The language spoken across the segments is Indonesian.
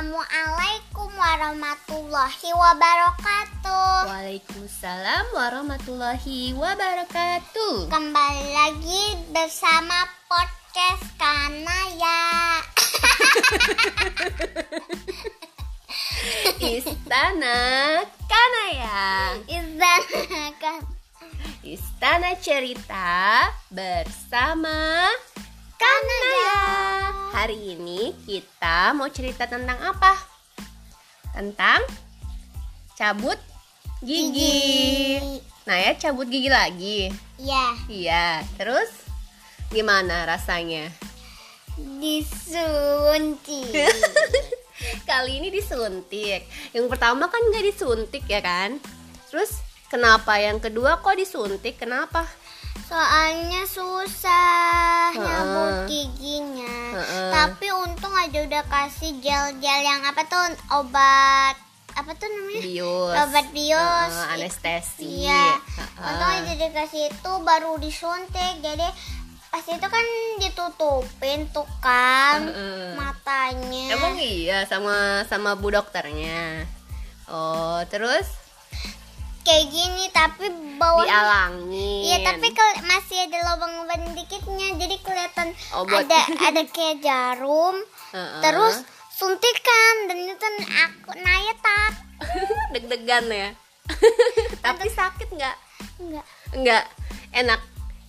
Assalamualaikum warahmatullahi wabarakatuh. Waalaikumsalam warahmatullahi wabarakatuh. Kembali lagi bersama podcast Kanaya. Istana Kanaya. Istana kan Istana cerita bersama Kanaya. Hari ini kita mau cerita tentang apa? Tentang cabut gigi. Nah ya cabut gigi lagi. Ya, Iya, terus gimana rasanya? disuntik. Kali ini disuntik. Yang pertama kan nggak disuntik ya kan? Terus kenapa yang kedua kok disuntik? Kenapa? Soalnya susah aja udah kasih gel-gel yang apa tuh obat apa tuh namanya? Bius. Obat bius. Heeh, anestesi. Iya. Heeh. Untung aja dikasih itu baru disuntik. Jadi pas itu kan ditutupin tuh kan Heeh. matanya. Emang iya sama sama bu dokternya. Oh, terus kayak gini tapi bawah dialangin. Iya tapi masih ada lubang-lubang dikitnya jadi kelihatan Oh, ada ada kayak jarum Terus suntikan dan itu aku Naya tak deg-degan ya. Tapi sakit nggak? enggak Enggak. Enak.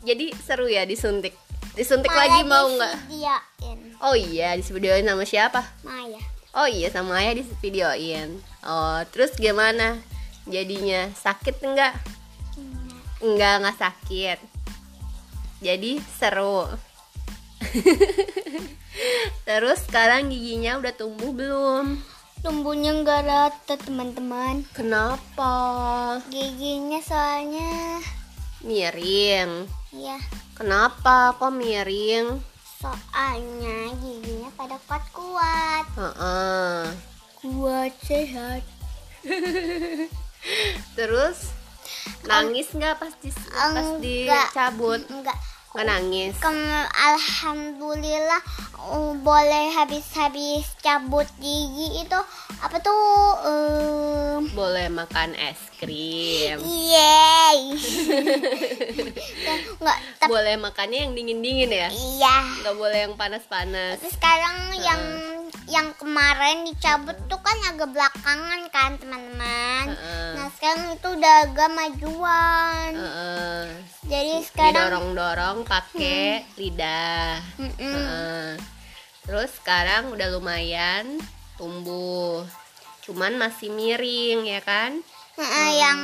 Jadi seru ya disuntik. Disuntik Malah lagi mau nggak? disediain. Oh iya, disvideoin sama siapa? Maya Oh iya sama ayah di videoin. Oh terus gimana? Jadinya sakit enggak? Enggak nggak sakit. Jadi seru. terus sekarang giginya udah tumbuh belum? tumbuhnya enggak rata teman-teman Kenapa? giginya soalnya Miring. ya Kenapa kok miring? soalnya giginya pada kuat-kuat Heeh. kuat sehat Terus nangis nggak pas di pas dicabut? enggak Nggak nangis. Kem- Alhamdulillah uh, boleh habis-habis cabut gigi itu apa tuh um, Boleh makan es krim. yeay nggak tapi Boleh makannya yang dingin-dingin ya? iya Nggak boleh yang panas-panas. Tapi sekarang yang yang kemarin dicabut tuh kan agak belakangan kan teman-teman Heeh. nah sekarang itu udah agak majuan Heeh. jadi sekarang Didorong-dorong pakai lidah. Mm-mm. Heeh. Terus sekarang udah lumayan tumbuh. Cuman masih miring ya kan? Heeh, yang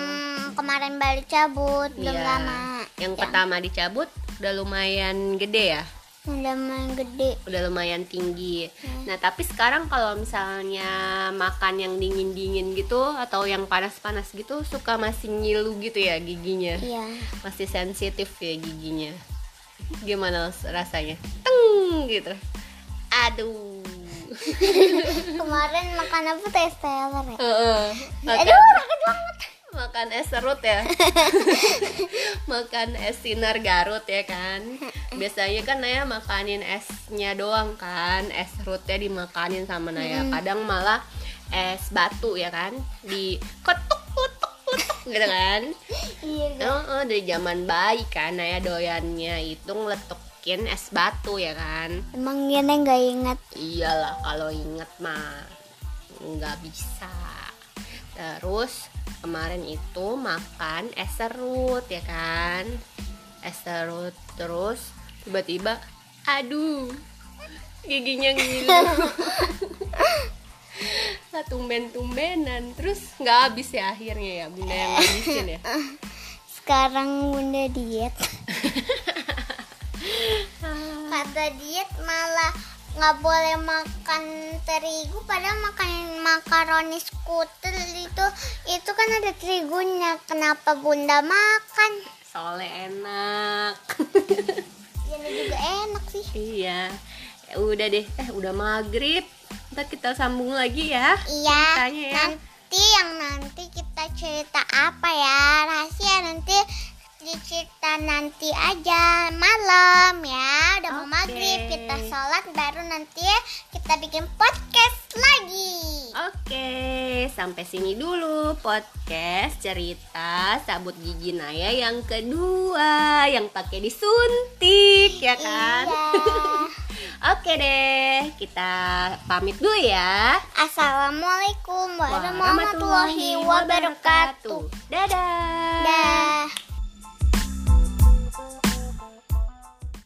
kemarin baru cabut belum Iya. lama Yang pertama dicabut udah lumayan gede ya? Udah main gede udah lumayan tinggi. Hmm. Nah, tapi sekarang kalau misalnya makan yang dingin-dingin gitu atau yang panas-panas gitu suka masih ngilu gitu ya giginya. iya Masih sensitif ya giginya. Gimana rasanya? Teng gitu. Aduh. kemarin makan apa es teler ya Heeh. aduh makan, sakit banget makan es serut ya. makan es sinar Garut ya kan. Biasanya kan Naya makanin esnya doang kan. Es serutnya dimakanin sama Naya. Kadang malah es batu ya kan. Di ketuk ketuk ketuk gitu kan. iya guys. Heeh, dari zaman bayi kan Naya doyannya itu ngeletukin es batu ya kan. emang Gina nggak ingat Iyalah kalau inget mah nggak bisa. Terus kemarin itu makan es serut ya kan, es serut terus tiba-tiba, aduh giginya ngilu. Tumben-tumbenan terus nggak habis ya akhirnya ya bunda yang ngabisin ya. sekarang bunda diet kata diet malah nggak boleh makan terigu padahal makan makaroni skuter itu itu kan ada terigunya kenapa bunda makan Soalnya enak. ini juga enak sih iya. Ya udah deh, eh udah maghrib. Ntar kita sambung lagi ya. iya Ceritanya ya. nanti yang nanti kita cerita apa ya rahasia nanti dicerita nanti aja malam ya udah mau Oke. maghrib kita sholat baru nanti kita bikin podcast lagi Oke, sampai sini dulu podcast cerita sabut gigi Naya yang kedua yang pakai disuntik ya kan? Iya. Oke deh, kita pamit dulu ya. Assalamualaikum warahmatullahi wabarakatuh. Dadah. Dah.